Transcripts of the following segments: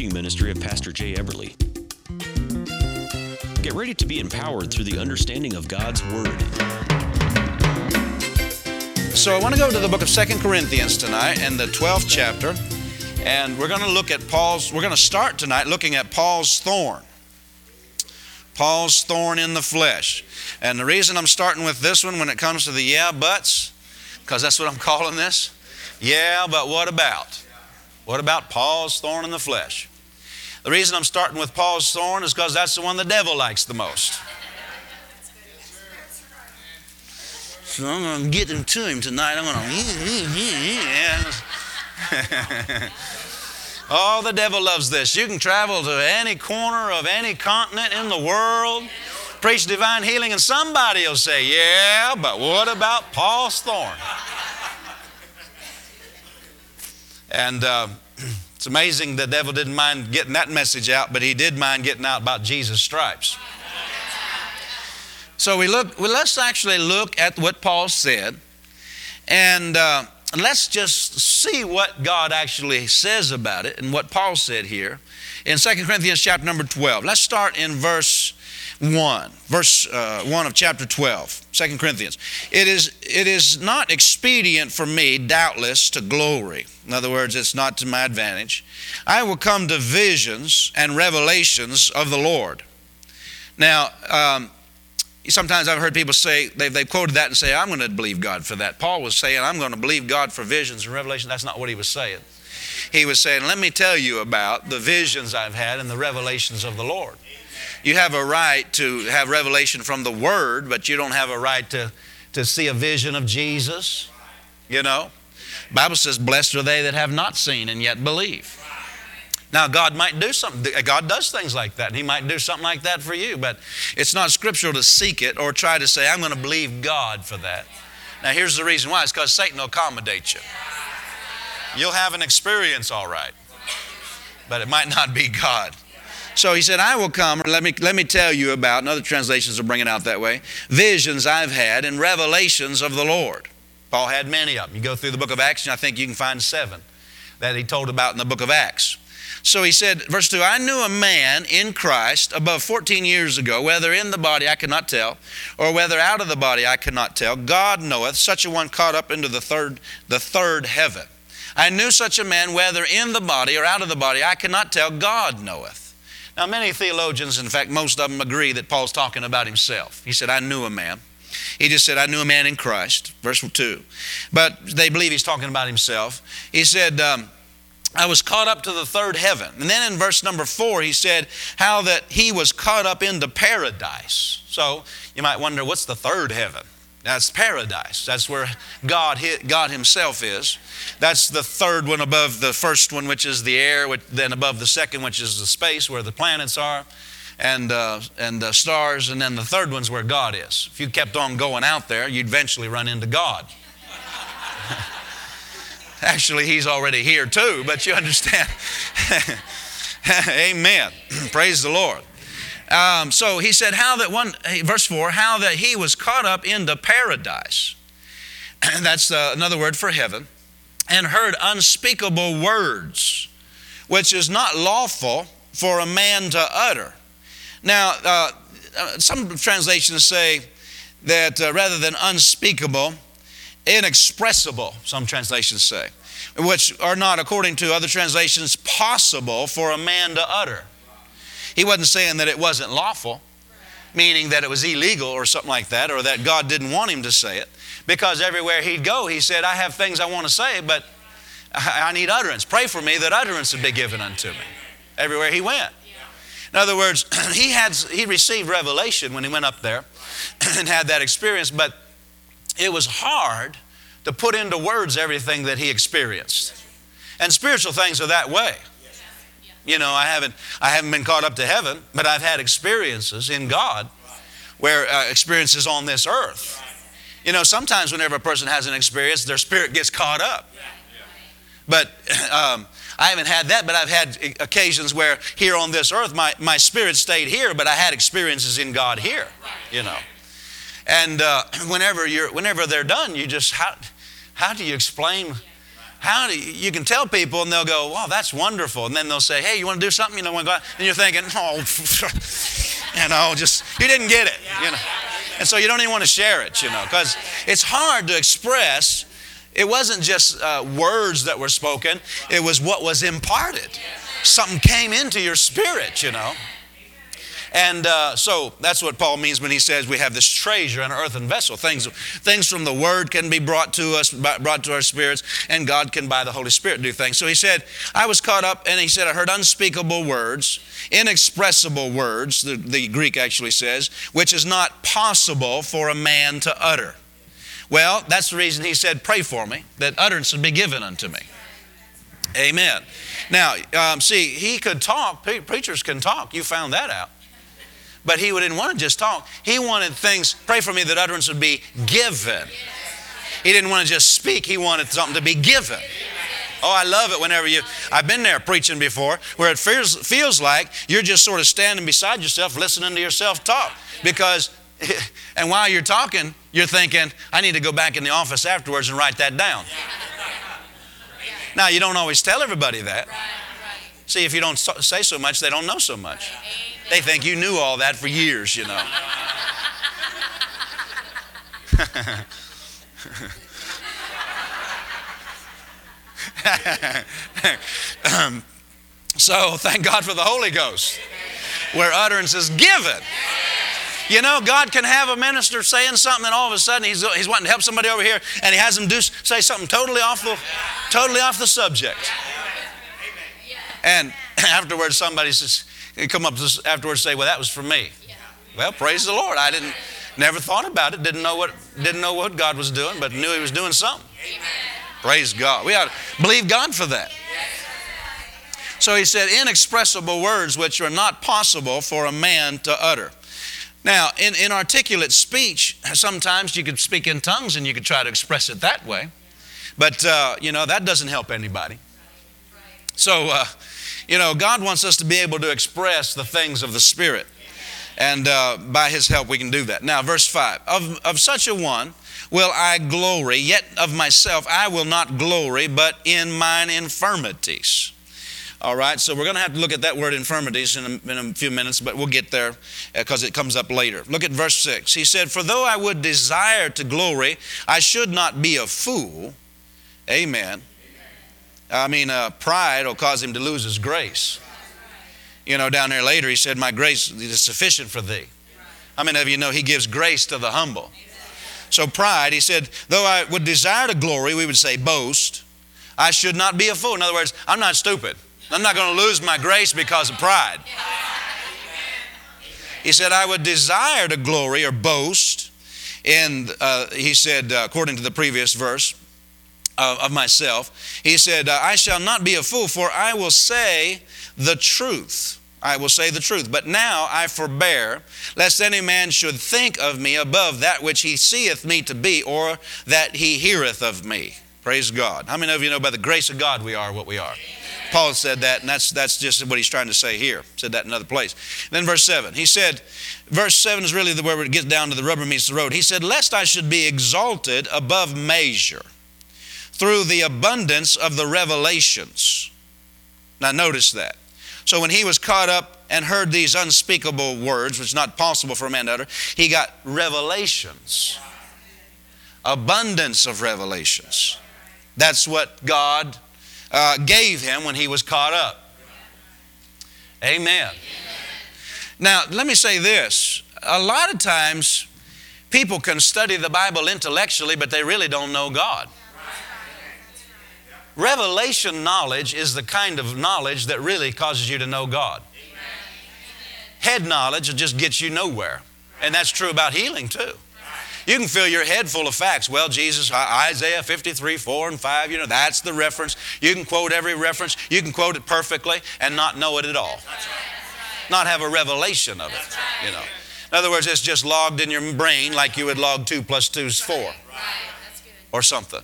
teaching ministry of Pastor Jay Eberly. Get ready to be empowered through the understanding of God's Word. So I want to go to the book of Second Corinthians tonight and the 12th chapter. And we're going to look at Paul's, we're going to start tonight looking at Paul's thorn. Paul's thorn in the flesh. And the reason I'm starting with this one when it comes to the yeah buts, because that's what I'm calling this. Yeah, but what about? What about Paul's thorn in the flesh? The reason I'm starting with Paul's thorn is because that's the one the devil likes the most. So I'm going to get into him tonight. I'm going to. oh, the devil loves this. You can travel to any corner of any continent in the world, preach divine healing, and somebody will say, Yeah, but what about Paul's thorn? And uh, it's amazing the devil didn't mind getting that message out, but he did mind getting out about Jesus' stripes. So we look. Well, let's actually look at what Paul said, and uh, let's just see what God actually says about it and what Paul said here in 2 Corinthians chapter number 12. Let's start in verse 1, verse uh, 1 of chapter 12, 2 Corinthians. It is, it is not expedient for me, doubtless, to glory. In other words, it's not to my advantage. I will come to visions and revelations of the Lord. Now, um, Sometimes I've heard people say, they've, they've quoted that and say, I'm going to believe God for that. Paul was saying, I'm going to believe God for visions and revelation. That's not what he was saying. He was saying, Let me tell you about the visions I've had and the revelations of the Lord. You have a right to have revelation from the Word, but you don't have a right to, to see a vision of Jesus. You know? Bible says, Blessed are they that have not seen and yet believe. Now, God might do something. God does things like that. He might do something like that for you, but it's not scriptural to seek it or try to say, I'm going to believe God for that. Now, here's the reason why it's because Satan will accommodate you. You'll have an experience, all right, but it might not be God. So he said, I will come. Let me, let me tell you about, and other translations will bring it out that way, visions I've had and revelations of the Lord. Paul had many of them. You go through the book of Acts, and I think you can find seven that he told about in the book of Acts. So he said, verse 2 I knew a man in Christ above 14 years ago, whether in the body I cannot tell, or whether out of the body I cannot tell. God knoweth, such a one caught up into the third, the third heaven. I knew such a man, whether in the body or out of the body, I cannot tell. God knoweth. Now, many theologians, in fact, most of them agree that Paul's talking about himself. He said, I knew a man. He just said, I knew a man in Christ, verse 2. But they believe he's talking about himself. He said, um, I was caught up to the third heaven. And then in verse number four, he said how that he was caught up into paradise. So you might wonder, what's the third heaven? That's paradise. That's where God, God Himself is. That's the third one above the first one, which is the air, which, then above the second, which is the space where the planets are and, uh, and the stars, and then the third one's where God is. If you kept on going out there, you'd eventually run into God. Actually, he's already here too, but you understand. Amen. Praise the Lord. Um, so he said, how that one, verse 4, how that he was caught up into paradise. And that's uh, another word for heaven. And heard unspeakable words, which is not lawful for a man to utter. Now, uh, uh some translations say that uh, rather than unspeakable, inexpressible, some translations say, which are not, according to other translations, possible for a man to utter. He wasn't saying that it wasn't lawful, meaning that it was illegal or something like that, or that God didn't want him to say it. Because everywhere he'd go, he said, I have things I want to say, but I need utterance. Pray for me that utterance would be given unto me. Everywhere he went. In other words, he had he received revelation when he went up there and had that experience, but it was hard to put into words everything that he experienced. And spiritual things are that way. You know, I haven't, I haven't been caught up to heaven, but I've had experiences in God where uh, experiences on this earth. You know, sometimes whenever a person has an experience, their spirit gets caught up. But um, I haven't had that, but I've had occasions where here on this earth, my, my spirit stayed here, but I had experiences in God here, you know. And uh, whenever, you're, whenever they're done, you just, how, how do you explain how do you, you can tell people and they'll go, wow, that's wonderful. And then they'll say, hey, you want to do something? You know? And you're thinking, oh, you know, just, you didn't get it, you know. And so you don't even want to share it, you know, because it's hard to express. It wasn't just uh, words that were spoken, it was what was imparted. Something came into your spirit, you know. And uh, so that's what Paul means when he says we have this treasure in an earthen vessel. Things, things from the Word can be brought to us, brought to our spirits, and God can, by the Holy Spirit, do things. So he said, I was caught up, and he said, I heard unspeakable words, inexpressible words, the, the Greek actually says, which is not possible for a man to utter. Well, that's the reason he said, Pray for me, that utterance would be given unto me. Amen. Now, um, see, he could talk. Preachers can talk. You found that out. But he didn't want to just talk. He wanted things, pray for me that utterance would be given. He didn't want to just speak, he wanted something to be given. Oh, I love it whenever you, I've been there preaching before, where it feels, feels like you're just sort of standing beside yourself, listening to yourself talk. Because, and while you're talking, you're thinking, I need to go back in the office afterwards and write that down. Now, you don't always tell everybody that. See, if you don't say so much, they don't know so much. They think you knew all that for years, you know. um, so thank God for the Holy Ghost, where utterance is given. You know, God can have a minister saying something, and all of a sudden he's, he's wanting to help somebody over here, and he has them do say something totally off the totally off the subject. And afterwards, somebody says, come up afterwards and say, "Well, that was for me." Yeah. Well, praise the Lord. I didn't, never thought about it. Didn't know what, didn't know what God was doing, but knew He was doing something. Amen. Praise God. We ought to believe God for that. So he said, inexpressible words which are not possible for a man to utter. Now, in, in articulate speech, sometimes you could speak in tongues and you could try to express it that way. But, uh, you know, that doesn't help anybody. So, uh, you know, God wants us to be able to express the things of the Spirit. And uh, by His help, we can do that. Now, verse 5 of, of such a one will I glory, yet of myself I will not glory, but in mine infirmities. All right, so we're going to have to look at that word infirmities in a, in a few minutes, but we'll get there because uh, it comes up later. Look at verse 6. He said, For though I would desire to glory, I should not be a fool. Amen. I mean, uh, pride will cause him to lose his grace. You know, down there later, he said, My grace is sufficient for thee. How many of you know he gives grace to the humble? So, pride, he said, though I would desire to glory, we would say boast, I should not be a fool. In other words, I'm not stupid. I'm not going to lose my grace because of pride. He said, I would desire to glory or boast. And uh, he said, uh, according to the previous verse, of myself. He said, uh, I shall not be a fool, for I will say the truth. I will say the truth. But now I forbear, lest any man should think of me above that which he seeth me to be, or that he heareth of me. Praise God. How many of you know by the grace of God we are what we are? Paul said that, and that's, that's just what he's trying to say here. Said that in another place. Then verse 7. He said, verse 7 is really where it gets down to the rubber meets the road. He said, Lest I should be exalted above measure through the abundance of the revelations. Now, notice that. So, when he was caught up and heard these unspeakable words, which is not possible for a man to utter, he got revelations. Abundance of revelations. That's what God uh, gave him when he was caught up. Amen. Now, let me say this. A lot of times, people can study the Bible intellectually, but they really don't know God. Revelation knowledge is the kind of knowledge that really causes you to know God. Head knowledge just gets you nowhere. And that's true about healing too. You can fill your head full of facts. Well, Jesus, Isaiah 53, 4 and 5, you know, that's the reference. You can quote every reference. You can quote it perfectly and not know it at all. Not have a revelation of it, you know. In other words, it's just logged in your brain like you would log 2 plus 2 is 4 or something.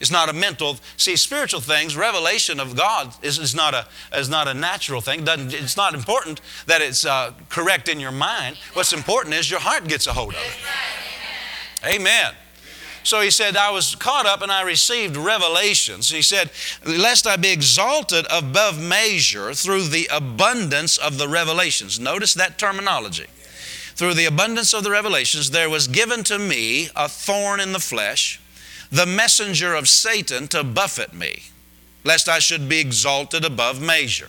It's not a mental. See, spiritual things, revelation of God is, is, not, a, is not a natural thing. Doesn't, it's not important that it's uh, correct in your mind. What's important is your heart gets a hold of it. Amen. So he said, I was caught up and I received revelations. He said, Lest I be exalted above measure through the abundance of the revelations. Notice that terminology. Through the abundance of the revelations, there was given to me a thorn in the flesh, the messenger of Satan to buffet me, lest I should be exalted above measure.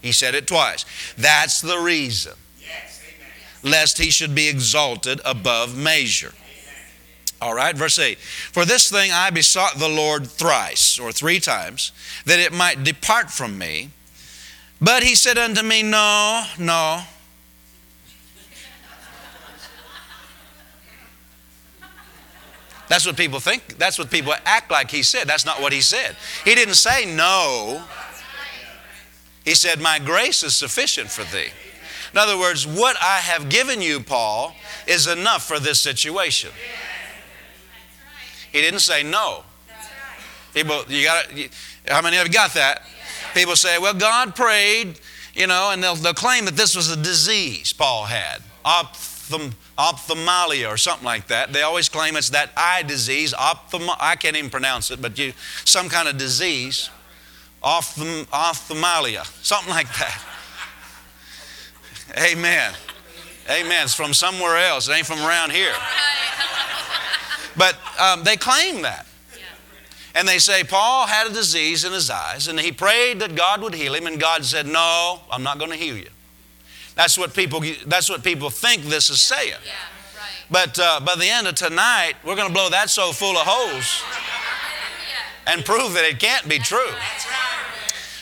He said it twice. That's the reason. Lest he should be exalted above measure. All right, verse 8. For this thing I besought the Lord thrice, or three times, that it might depart from me. But he said unto me, No, no. That's what people think. That's what people act like he said. That's not what he said. He didn't say no. He said, My grace is sufficient for thee. In other words, what I have given you, Paul, is enough for this situation. He didn't say no. People, you got how many of you got that? People say, well, God prayed, you know, and they'll, they'll claim that this was a disease Paul had, ophthalm, ophthalmalia or something like that. They always claim it's that eye disease, ophthalm, I can't even pronounce it, but you, some kind of disease, ophthalm, ophthalmalia, something like that. Amen. Amen. It's from somewhere else. It ain't from around here. But um, they claim that. And they say, Paul had a disease in his eyes, and he prayed that God would heal him, and God said, No, I'm not going to heal you. That's what people, that's what people think this is saying. Yeah, right. But uh, by the end of tonight, we're going to blow that so full of holes and prove that it can't be true.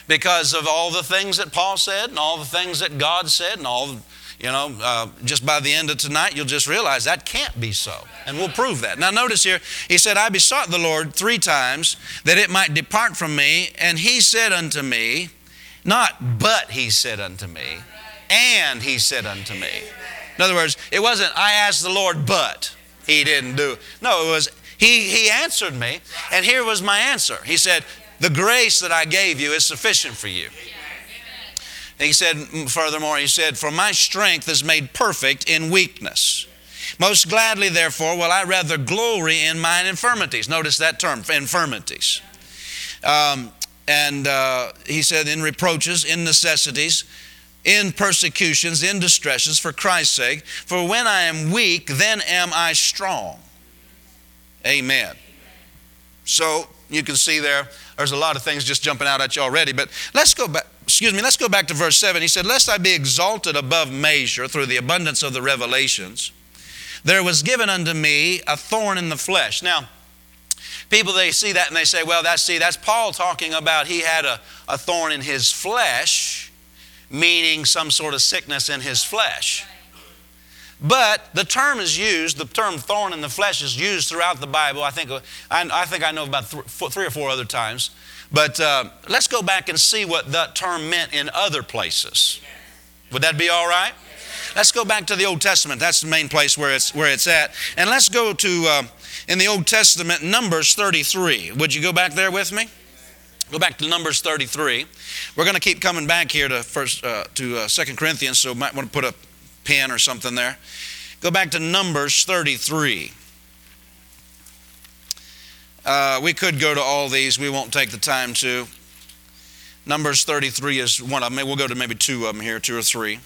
Because of all the things that Paul said, and all the things that God said, and all you know, uh, just by the end of tonight, you'll just realize that can't be so. And we'll prove that. Now, notice here, he said, I besought the Lord three times that it might depart from me. And he said unto me, not but he said unto me, and he said unto me. In other words, it wasn't, I asked the Lord, but he didn't do it. No, it was, he, he answered me, and here was my answer. He said, The grace that I gave you is sufficient for you. He said, furthermore, he said, For my strength is made perfect in weakness. Most gladly, therefore, will I rather glory in mine infirmities. Notice that term, infirmities. Um, and uh, he said, in reproaches, in necessities, in persecutions, in distresses, for Christ's sake. For when I am weak, then am I strong. Amen. So you can see there, there's a lot of things just jumping out at you already. But let's go back excuse me, let's go back to verse 7. He said, Lest I be exalted above measure through the abundance of the revelations, there was given unto me a thorn in the flesh. Now, people they see that and they say, Well, that's see, that's Paul talking about he had a, a thorn in his flesh, meaning some sort of sickness in his flesh. But the term is used, the term thorn in the flesh is used throughout the Bible. I think I, I think I know about th- three or four other times. But uh, let's go back and see what that term meant in other places. Would that be all right? Let's go back to the Old Testament. That's the main place where it's, where it's at. And let's go to, uh, in the Old Testament, Numbers 33. Would you go back there with me? Go back to Numbers 33. We're going to keep coming back here to first uh, to uh, 2 Corinthians, so might want to put a pen or something there. Go back to Numbers 33. Uh, we could go to all these. We won't take the time to. Numbers 33 is one of them. We'll go to maybe two of them here, two or three.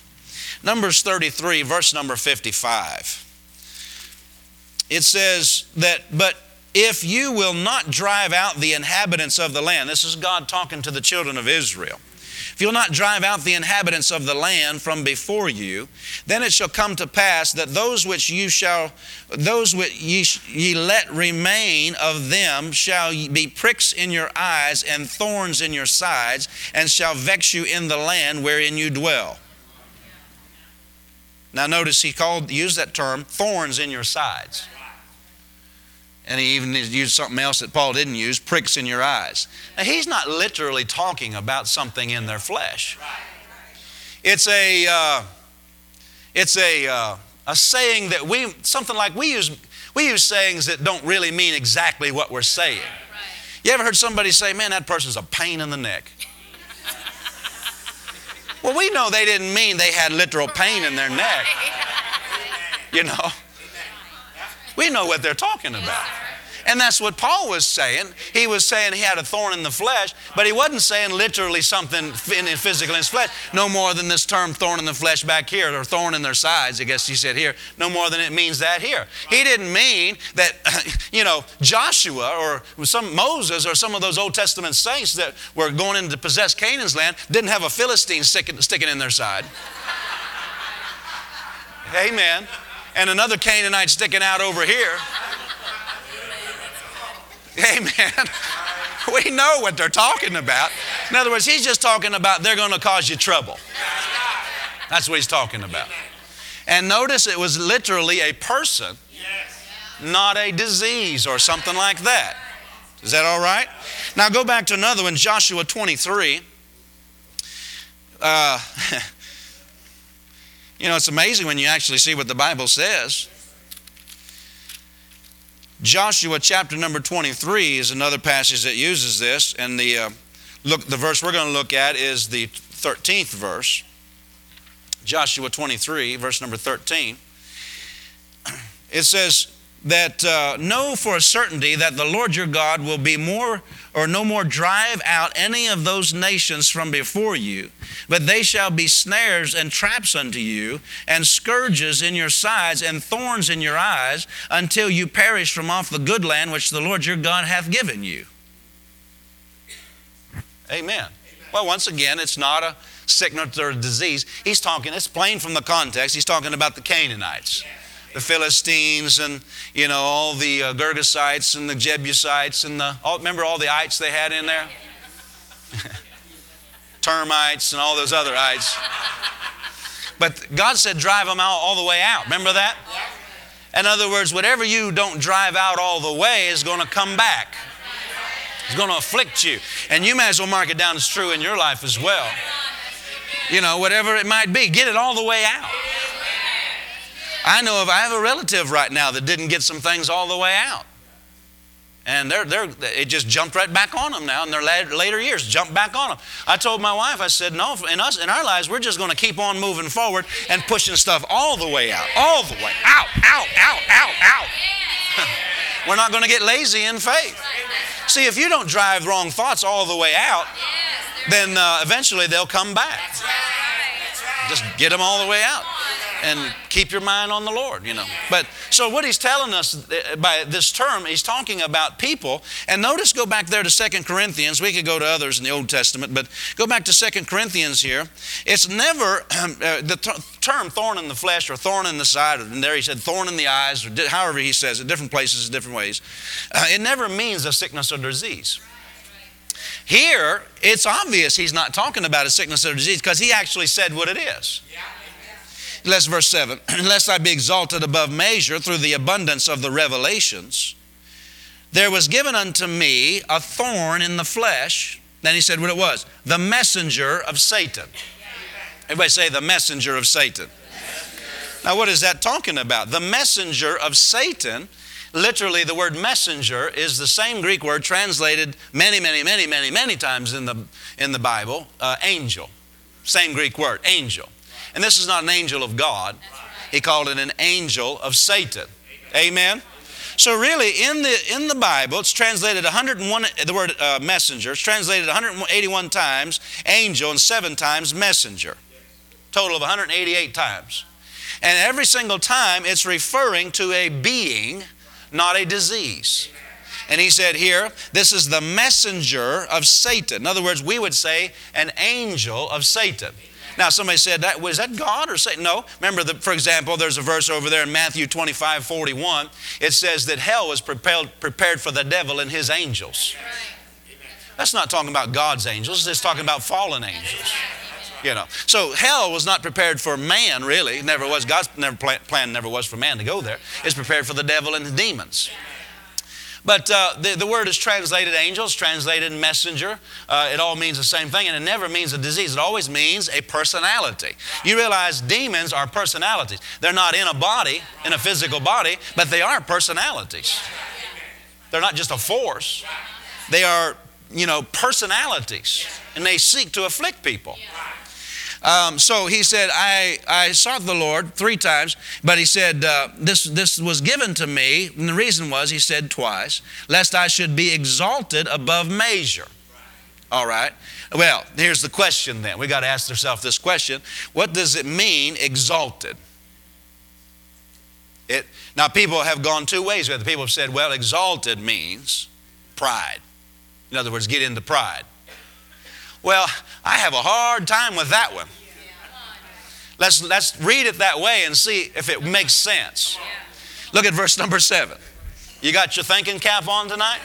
Numbers 33, verse number 55. It says that, but if you will not drive out the inhabitants of the land, this is God talking to the children of Israel. If you'll not drive out the inhabitants of the land from before you, then it shall come to pass that those which you shall, those which ye, ye let remain of them shall be pricks in your eyes and thorns in your sides, and shall vex you in the land wherein you dwell. Now notice he called used that term, thorns in your sides. And he even used something else that Paul didn't use pricks in your eyes. Now, he's not literally talking about something in their flesh. It's a, uh, it's a, uh, a saying that we, something like we use, we use sayings that don't really mean exactly what we're saying. You ever heard somebody say, man, that person's a pain in the neck? well, we know they didn't mean they had literal pain in their neck. You know? We know what they're talking about. And that's what Paul was saying. He was saying he had a thorn in the flesh, but he wasn't saying literally something in his physical in his flesh. No more than this term thorn in the flesh back here, or thorn in their sides, I guess he said here. No more than it means that here. He didn't mean that, you know, Joshua or some Moses or some of those Old Testament saints that were going in to possess Canaan's land didn't have a Philistine sticking, sticking in their side. Amen. And another Canaanite sticking out over here. Amen. We know what they're talking about. In other words, he's just talking about they're going to cause you trouble. That's what he's talking about. And notice it was literally a person, not a disease or something like that. Is that all right? Now go back to another one, Joshua 23. Uh, you know, it's amazing when you actually see what the Bible says. Joshua chapter number 23 is another passage that uses this, and the uh, look the verse we're going to look at is the 13th verse. Joshua 23, verse number 13. It says, that uh, know for a certainty that the Lord your God will be more or no more drive out any of those nations from before you, but they shall be snares and traps unto you, and scourges in your sides, and thorns in your eyes, until you perish from off the good land which the Lord your God hath given you. Amen. Well, once again, it's not a sickness or a disease. He's talking, it's plain from the context, he's talking about the Canaanites the Philistines and you know all the uh, Girgasites and the Jebusites and the all, remember all the ites they had in there, termites and all those other ites. But God said, drive them out all the way out. Remember that? In other words, whatever you don't drive out all the way is going to come back. It's going to afflict you. And you may as well mark it down as true in your life as well. You know, whatever it might be, get it all the way out. I know if I have a relative right now that didn't get some things all the way out. And they're, they're, it just jumped right back on them now in their later years, jumped back on them. I told my wife, I said, no, in, us, in our lives, we're just going to keep on moving forward and pushing stuff all the way out, all the way out, out, out, out, out. we're not going to get lazy in faith. See, if you don't drive wrong thoughts all the way out, then uh, eventually they'll come back. Just get them all the way out and keep your mind on the Lord, you know. But so what he's telling us uh, by this term, he's talking about people. And notice, go back there to Second Corinthians. We could go to others in the Old Testament, but go back to Second Corinthians here. It's never uh, the term thorn in the flesh or thorn in the side, and there he said thorn in the eyes, or however he says it, different places, different ways. Uh, it never means a sickness or disease. Here, it's obvious he's not talking about a sickness or disease because he actually said what it is. Yeah. Let's verse 7. Lest I be exalted above measure through the abundance of the revelations, there was given unto me a thorn in the flesh. Then he said what it was the messenger of Satan. Everybody say, the messenger of Satan. Now, what is that talking about? The messenger of Satan, literally, the word messenger is the same Greek word translated many, many, many, many, many times in the, in the Bible, uh, angel. Same Greek word, angel. And this is not an angel of God. He called it an angel of Satan. Amen. So really, in the in the Bible, it's translated 101. The word uh, messenger. It's translated 181 times angel and seven times messenger. Total of 188 times. And every single time, it's referring to a being, not a disease. And he said here, this is the messenger of Satan. In other words, we would say an angel of Satan. Now, somebody said, that, was that God or Satan? No. Remember, the, for example, there's a verse over there in Matthew 25 41. It says that hell was prepared, prepared for the devil and his angels. That's not talking about God's angels, it's talking about fallen angels. You know, so hell was not prepared for man, really. Never was. God's never plan never was for man to go there. It's prepared for the devil and the demons. But uh, the, the word is translated angels, translated messenger. Uh, it all means the same thing, and it never means a disease. It always means a personality. You realize demons are personalities. They're not in a body, in a physical body, but they are personalities. They're not just a force, they are, you know, personalities, and they seek to afflict people. Um, so he said, I, I sought the Lord three times, but he said, uh, this, this was given to me. And the reason was, he said twice, lest I should be exalted above measure. All right. Well, here's the question then. We got to ask ourselves this question What does it mean, exalted? It, now, people have gone two ways with it. People have said, well, exalted means pride. In other words, get into pride. Well, I have a hard time with that one. Let's, let's read it that way and see if it makes sense. Look at verse number seven. You got your thinking cap on tonight?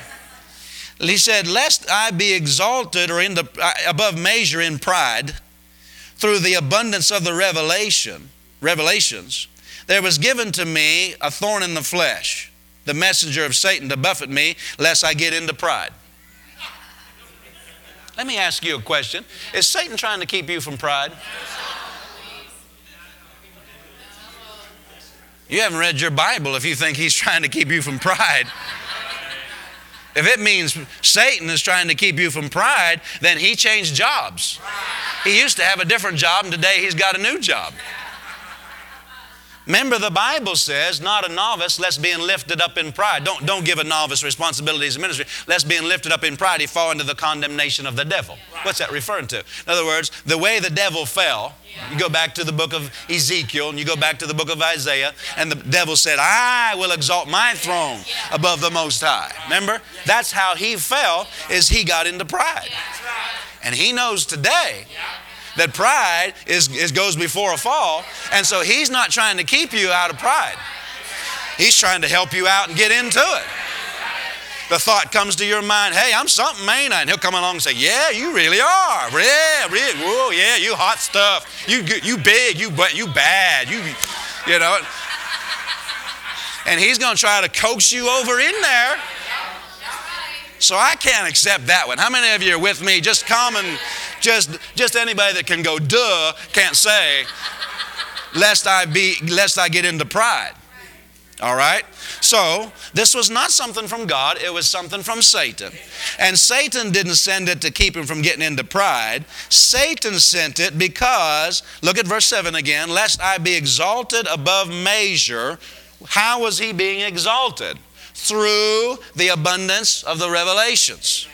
He said, Lest I be exalted or in the, uh, above measure in pride through the abundance of the revelation, revelations, there was given to me a thorn in the flesh, the messenger of Satan to buffet me, lest I get into pride. Let me ask you a question. Is Satan trying to keep you from pride? You haven't read your Bible if you think he's trying to keep you from pride. If it means Satan is trying to keep you from pride, then he changed jobs. He used to have a different job, and today he's got a new job. Remember, the Bible says, not a novice, lest being lifted up in pride. Don't, don't give a novice responsibilities in ministry. Lest being lifted up in pride, he fall into the condemnation of the devil. What's that referring to? In other words, the way the devil fell, you go back to the book of Ezekiel and you go back to the book of Isaiah, and the devil said, I will exalt my throne above the Most High. Remember? That's how he fell, is he got into pride. And he knows today that pride is, is goes before a fall. And so he's not trying to keep you out of pride. He's trying to help you out and get into it. The thought comes to your mind, hey, I'm something, ain't I? And he'll come along and say, yeah, you really are. Yeah, really. Whoa, yeah, you hot stuff. You, you big, you, you bad. You, you know. And he's going to try to coax you over in there. So I can't accept that one. How many of you are with me? Just common just, just anybody that can go duh can't say, lest I be, lest I get into pride. All right? So, this was not something from God, it was something from Satan. And Satan didn't send it to keep him from getting into pride. Satan sent it because, look at verse 7 again, lest I be exalted above measure. How was he being exalted? Through the abundance of the revelations.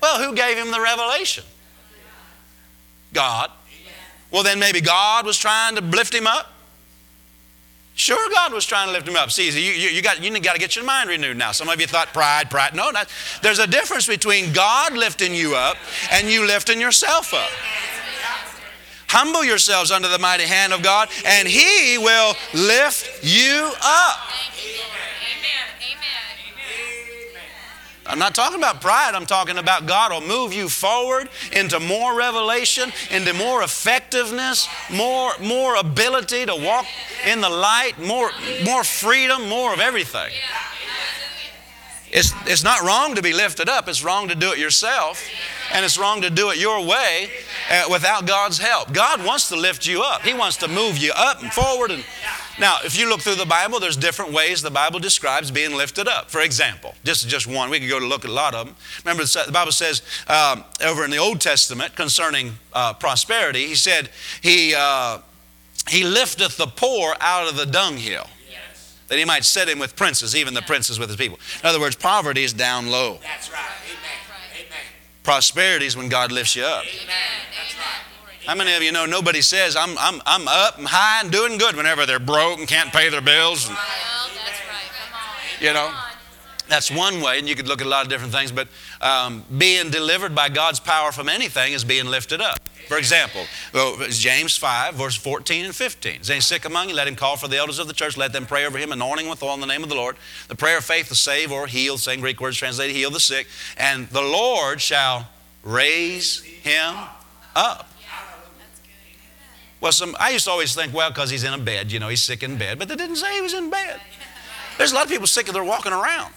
Well, who gave him the revelation? God. Well, then maybe God was trying to lift him up. Sure, God was trying to lift him up. See, you, you, you got, you got to get your mind renewed now. Some of you thought pride, pride. No, not, there's a difference between God lifting you up and you lifting yourself up. Humble yourselves under the mighty hand of God, and He will lift you up. I'm not talking about pride, I'm talking about God will move you forward into more revelation, into more effectiveness, more, more ability to walk in the light, more, more freedom, more of everything. It's, it's not wrong to be lifted up, it's wrong to do it yourself, and it's wrong to do it your way uh, without God's help. God wants to lift you up, He wants to move you up and forward and now, if you look through the Bible, there's different ways the Bible describes being lifted up. For example, just just one. We could go to look at a lot of them. Remember, the Bible says um, over in the Old Testament concerning uh, prosperity, He said He uh, He lifteth the poor out of the dunghill. That he might set him with princes, even the princes with his people. In other words, poverty is down low. That's right. Amen. Amen. Prosperity is when God lifts you up. Amen. That's right. How many of you know nobody says, I'm, I'm, I'm up and high and doing good whenever they're broke and can't pay their bills? And, Well, that's right. Come on. you know, that's one way, and you could look at a lot of different things, but um, being delivered by God's power from anything is being lifted up. For example, James 5, verse 14 and 15. Is any sick among you? Let him call for the elders of the church. Let them pray over him, anointing with oil in the name of the Lord. The prayer of faith to save or heal, same Greek words translated, heal the sick. And the Lord shall raise him up. Well, some, I used to always think, well, because he's in a bed, you know, he's sick in bed. But they didn't say he was in bed. There's a lot of people sick and they're walking around.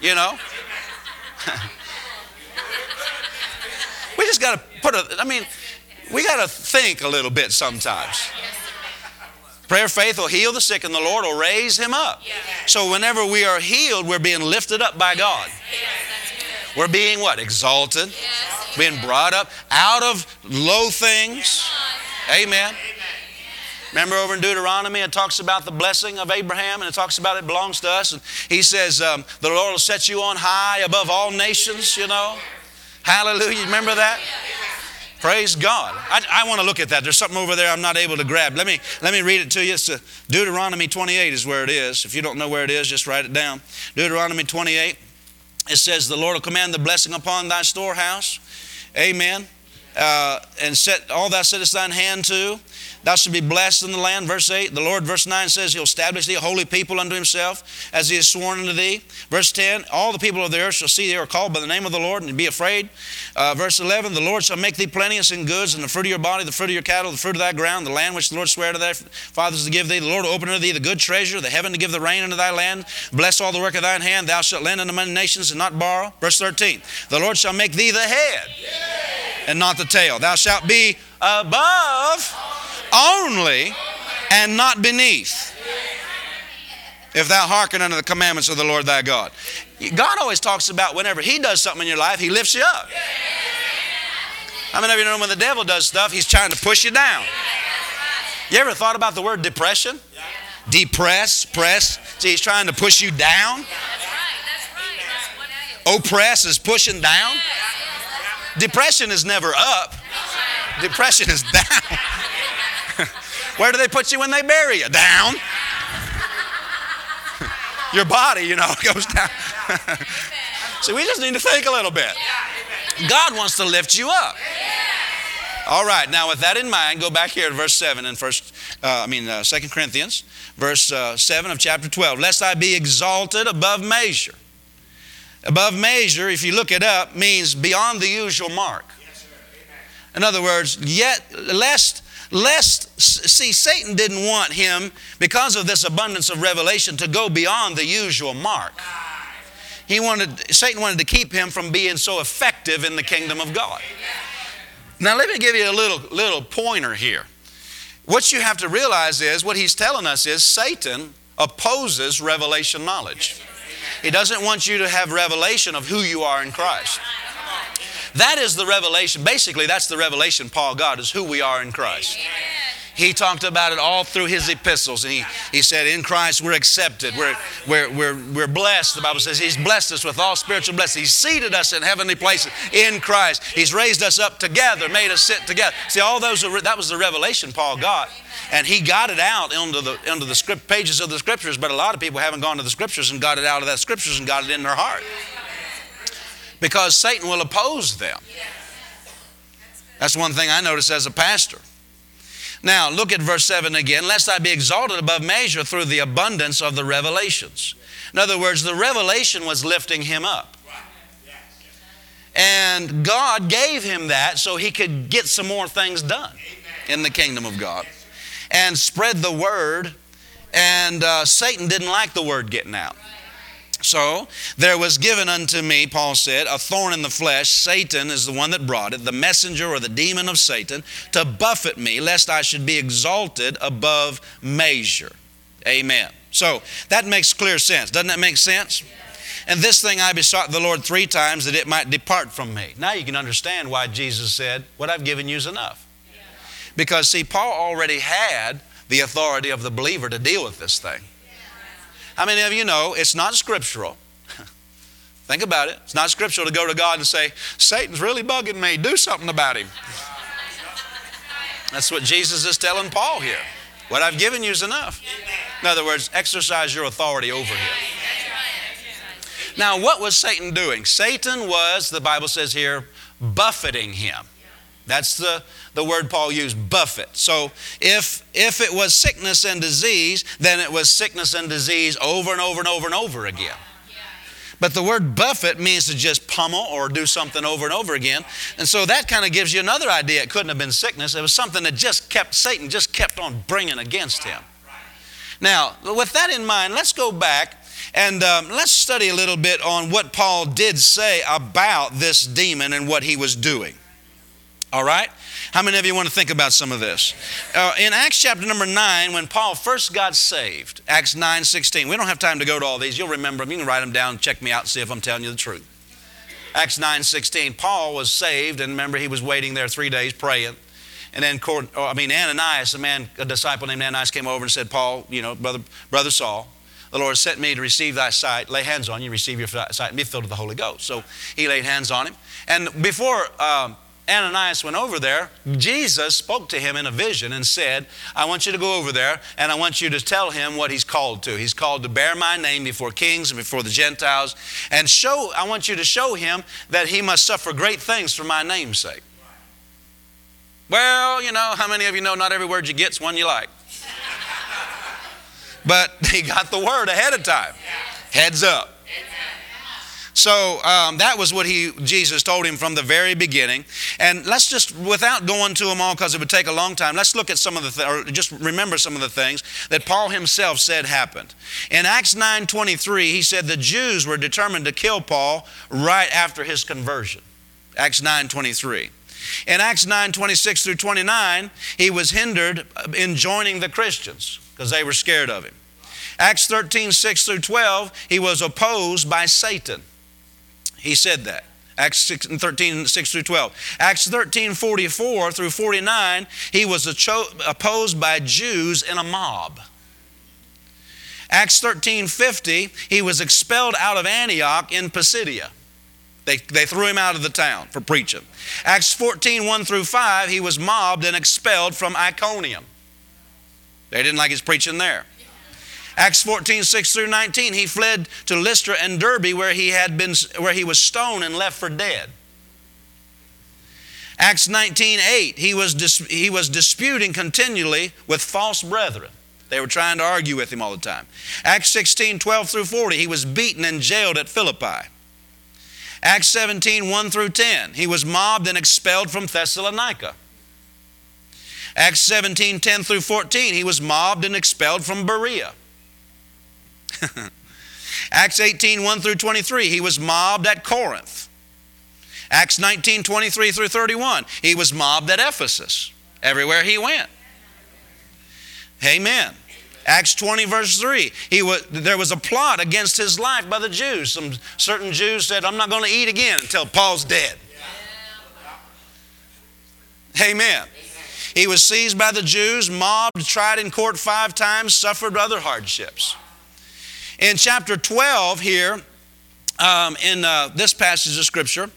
You know? we just got to put a, I mean, we got to think a little bit sometimes. Prayer faith will heal the sick and the Lord will raise him up. So whenever we are healed, we're being lifted up by God. We're being what? Exalted. Being brought up out of low things. Amen. Remember over in Deuteronomy, it talks about the blessing of Abraham and it talks about it belongs to us. And he says, um, The Lord will set you on high above all nations, you know. Hallelujah. Remember that? Praise God. I, I want to look at that. There's something over there I'm not able to grab. Let me, let me read it to you. It's uh, Deuteronomy 28 is where it is. If you don't know where it is, just write it down. Deuteronomy 28. It says, The Lord will command the blessing upon thy storehouse. Amen. Uh, and set all thou settest thine hand to. Thou shalt be blessed in the land. Verse 8. The Lord, verse 9 says, He'll establish thee a holy people unto Himself, as He has sworn unto thee. Verse 10. All the people of the earth shall see thee are called by the name of the Lord and be afraid. Uh, verse 11. The Lord shall make thee plenteous in goods, and the fruit of your body, the fruit of your cattle, the fruit of thy ground, the land which the Lord sware to thy fathers to give thee. The Lord will open unto thee the good treasure, the heaven to give the rain unto thy land. Bless all the work of thine hand. Thou shalt lend unto many nations and not borrow. Verse 13. The Lord shall make thee the head and not the tail. Thou shalt be above only and not beneath. If thou hearken unto the commandments of the Lord thy God. God always talks about whenever He does something in your life, He lifts you up. How many of you know when the devil does stuff, he's trying to push you down? You ever thought about the word depression? Depress, press. See, he's trying to push you down. Oppress is pushing down. Depression is never up. Depression is down. Where do they put you when they bury you? Down. Your body, you know, goes down. See, we just need to think a little bit. God wants to lift you up. All right. Now, with that in mind, go back here to verse seven in first. Uh, I mean, uh, Second Corinthians, verse uh, seven of chapter twelve. Lest I be exalted above measure. Above measure, if you look it up, means beyond the usual mark. In other words, yet lest lest see Satan didn't want him because of this abundance of revelation to go beyond the usual mark. He wanted Satan wanted to keep him from being so effective in the kingdom of God. Now let me give you a little little pointer here. What you have to realize is what he's telling us is Satan opposes revelation knowledge. He doesn't want you to have revelation of who you are in Christ. That is the revelation. Basically, that's the revelation Paul got is who we are in Christ. He talked about it all through his epistles. And he, he said, In Christ we're accepted. We're, we're, we're, we're blessed. The Bible says He's blessed us with all spiritual blessings. He's seated us in heavenly places in Christ. He's raised us up together, made us sit together. See, all those, are, that was the revelation Paul got. And he got it out into the, into the script, pages of the scriptures, but a lot of people haven't gone to the scriptures and got it out of that scriptures and got it in their heart. Because Satan will oppose them. That's one thing I notice as a pastor. Now, look at verse 7 again. Lest I be exalted above measure through the abundance of the revelations. In other words, the revelation was lifting him up. And God gave him that so he could get some more things done in the kingdom of God and spread the word. And uh, Satan didn't like the word getting out. So there was given unto me, Paul said, a thorn in the flesh. Satan is the one that brought it, the messenger or the demon of Satan, to buffet me, lest I should be exalted above measure. Amen. So that makes clear sense. Doesn't that make sense? And this thing I besought the Lord three times that it might depart from me. Now you can understand why Jesus said, What I've given you is enough. Because, see, Paul already had the authority of the believer to deal with this thing. How many of you know it's not scriptural? Think about it. It's not scriptural to go to God and say, Satan's really bugging me. Do something about him. That's what Jesus is telling Paul here. What I've given you is enough. In other words, exercise your authority over him. Now, what was Satan doing? Satan was, the Bible says here, buffeting him. That's the, the word Paul used, buffet. So if, if it was sickness and disease, then it was sickness and disease over and over and over and over again. But the word buffet means to just pummel or do something over and over again. And so that kind of gives you another idea. It couldn't have been sickness. It was something that just kept, Satan just kept on bringing against him. Now, with that in mind, let's go back and um, let's study a little bit on what Paul did say about this demon and what he was doing. All right? How many of you want to think about some of this? Uh, in Acts chapter number 9, when Paul first got saved, Acts 9 16, we don't have time to go to all these. You'll remember them. You can write them down, check me out, see if I'm telling you the truth. Acts 9 16. Paul was saved, and remember, he was waiting there three days praying. And then, I mean, Ananias, a man, a disciple named Ananias, came over and said, Paul, you know, brother, brother Saul, the Lord sent me to receive thy sight, lay hands on you, receive your sight, and be filled with the Holy Ghost. So he laid hands on him. And before um, Ananias went over there, Jesus spoke to him in a vision and said, I want you to go over there and I want you to tell him what he's called to. He's called to bear my name before kings and before the Gentiles. And show, I want you to show him that he must suffer great things for my name's sake. Well, you know, how many of you know not every word you get's one you like? but he got the word ahead of time. Heads up. So um, that was what he Jesus told him from the very beginning. And let's just, without going to them all because it would take a long time, let's look at some of the, th- or just remember some of the things that Paul himself said happened. In Acts 9:23, he said the Jews were determined to kill Paul right after his conversion. Acts 9:23. In Acts 9 26 through 29, he was hindered in joining the Christians because they were scared of him. Acts 13 6 through 12, he was opposed by Satan. He said that. Acts 6, 13, 6 through 12. Acts 13, 44 through 49, he was opposed by Jews in a mob. Acts 13, 50, he was expelled out of Antioch in Pisidia. They, they threw him out of the town for preaching. Acts 14, 1 through 5, he was mobbed and expelled from Iconium. They didn't like his preaching there. Acts 14, 6 through 19, he fled to Lystra and Derbe where he, had been, where he was stoned and left for dead. Acts 19, 8, he was, dis, he was disputing continually with false brethren. They were trying to argue with him all the time. Acts 16, 12 through 40, he was beaten and jailed at Philippi. Acts 17, 1 through 10, he was mobbed and expelled from Thessalonica. Acts 17, 10 through 14, he was mobbed and expelled from Berea. Acts 18, 1 through 23, he was mobbed at Corinth. Acts 19, 23 through 31, he was mobbed at Ephesus, everywhere he went. Amen. Acts 20, verse 3, he was, there was a plot against his life by the Jews. Some certain Jews said, I'm not going to eat again until Paul's dead. Amen. He was seized by the Jews, mobbed, tried in court five times, suffered other hardships. In chapter 12, here, um, in uh, this passage of Scripture,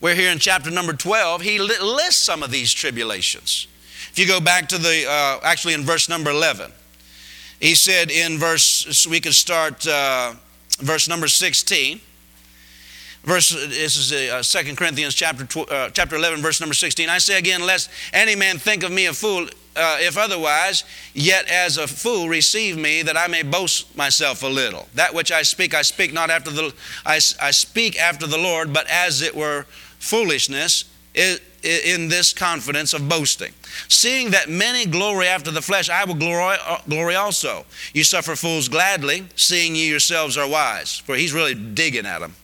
we're here in chapter number 12, he lists some of these tribulations. If you go back to the, uh, actually in verse number 11, he said in verse, we could start uh, verse number 16. Verse, this is uh, 2 Corinthians chapter, tw- uh, chapter 11, verse number 16. I say again, lest any man think of me a fool uh, if otherwise, yet as a fool receive me, that I may boast myself a little. That which I speak, I speak not after the I, I speak after the Lord, but as it were foolishness in this confidence of boasting. Seeing that many glory after the flesh, I will glory, uh, glory also. You suffer fools gladly, seeing ye yourselves are wise. For he's really digging at them.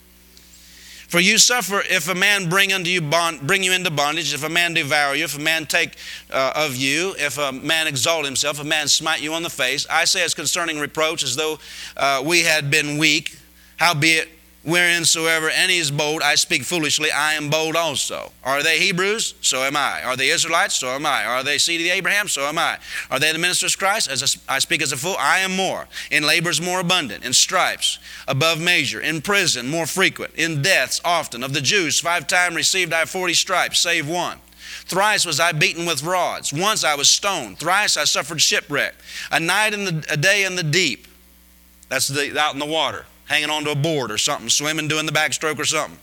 For you suffer if a man bring unto you bond, bring you into bondage, if a man devour you, if a man take uh, of you, if a man exalt himself, if a man smite you on the face. I say as concerning reproach, as though uh, we had been weak. Howbeit Whereinsoever any is bold, I speak foolishly, I am bold also. Are they Hebrews? So am I. Are they Israelites? So am I. Are they seed of Abraham? So am I. Are they the ministers of Christ? As I speak as a fool, I am more. In labors more abundant, in stripes above measure, in prison more frequent, in deaths often. Of the Jews, five times received I forty stripes, save one. Thrice was I beaten with rods. Once I was stoned. Thrice I suffered shipwreck. A night and a day in the deep. That's the, out in the water hanging onto a board or something, swimming, doing the backstroke or something.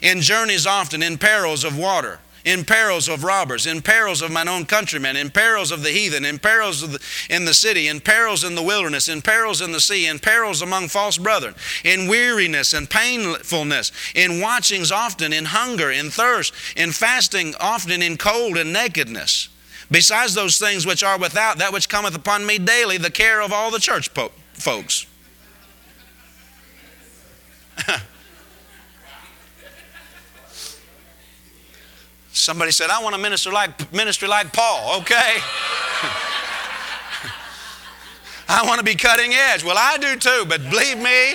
In journeys often, in perils of water, in perils of robbers, in perils of mine own countrymen, in perils of the heathen, in perils the, in the city, in perils in the wilderness, in perils in the sea, in perils among false brethren, in weariness and painfulness, in watchings often, in hunger, in thirst, in fasting often, in cold and nakedness. Besides those things which are without, that which cometh upon me daily, the care of all the church po- folks. Somebody said, I want to minister like ministry like Paul, okay? I want to be cutting edge. Well, I do too, but believe me,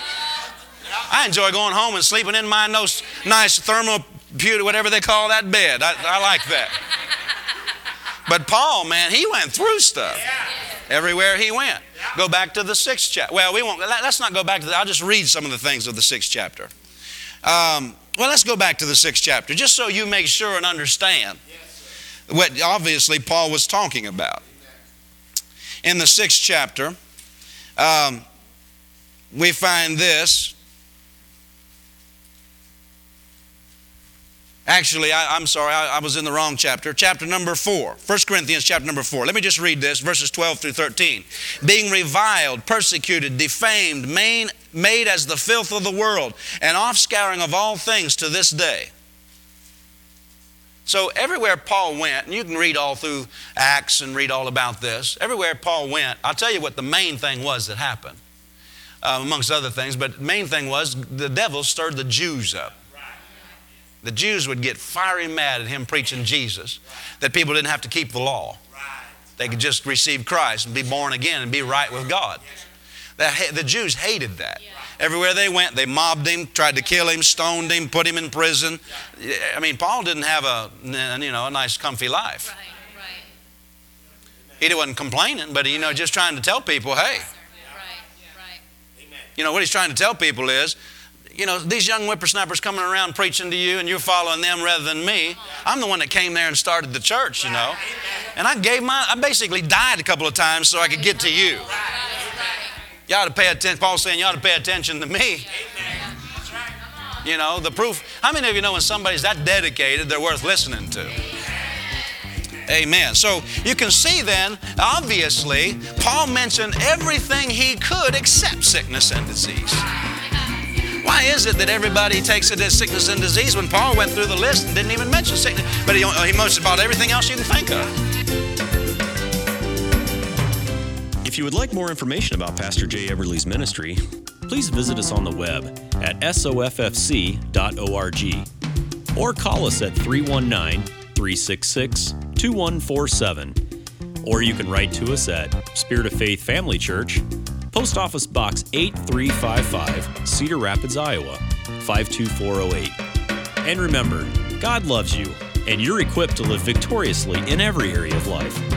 I enjoy going home and sleeping in my nice, nice thermal pewter, whatever they call that bed. I, I like that. But Paul, man, he went through stuff everywhere he went. Go back to the sixth chapter. Well, we won't. Let's not go back to that. I'll just read some of the things of the sixth chapter. Um, well, let's go back to the sixth chapter, just so you make sure and understand what obviously Paul was talking about. In the sixth chapter, um, we find this. Actually, I, am sorry, I, I, was in the wrong chapter. Chapter number 4. 1 Corinthians chapter number 4. Let me just read this, verses 12 through 13. Being reviled, persecuted, defamed, made, made as the filth of the world, and offscouring of all things to this day. So everywhere Paul went, and you can read all through Acts and read all about this, everywhere Paul went, I'll tell you what the main thing was that happened, uh, amongst other things, but the main thing was the devil stirred the Jews up. The Jews would get fiery mad at him preaching Jesus, that people didn't have to keep the law. They could just receive Christ and be born again and be right with God. The the Jews hated that. Everywhere they went, they mobbed him, tried to kill him, stoned him, put him in prison. I mean, Paul didn't have a you know a nice, comfy life. He wasn't complaining, but you know, just trying to tell people, hey. You know what he's trying to tell people is, you know, these young whippersnappers coming around preaching to you and you're following them rather than me. I'm the one that came there and started the church, you know. And I gave my, I basically died a couple of times so I could get to you. You ought to pay attention. Paul's saying you ought to pay attention to me. You know, the proof. How many of you know when somebody's that dedicated, they're worth listening to? Amen. So you can see then, obviously, Paul mentioned everything he could except sickness and disease. Why is it that everybody takes it as sickness and disease when Paul went through the list and didn't even mention sickness? But he, he mentioned about everything else you can think of. If you would like more information about Pastor Jay Everly's ministry, please visit us on the web at soffc.org or call us at 319 366 2147. Or you can write to us at Spirit of Faith Family Church, Post Office Box 8355, Cedar Rapids, Iowa 52408. And remember, God loves you, and you're equipped to live victoriously in every area of life.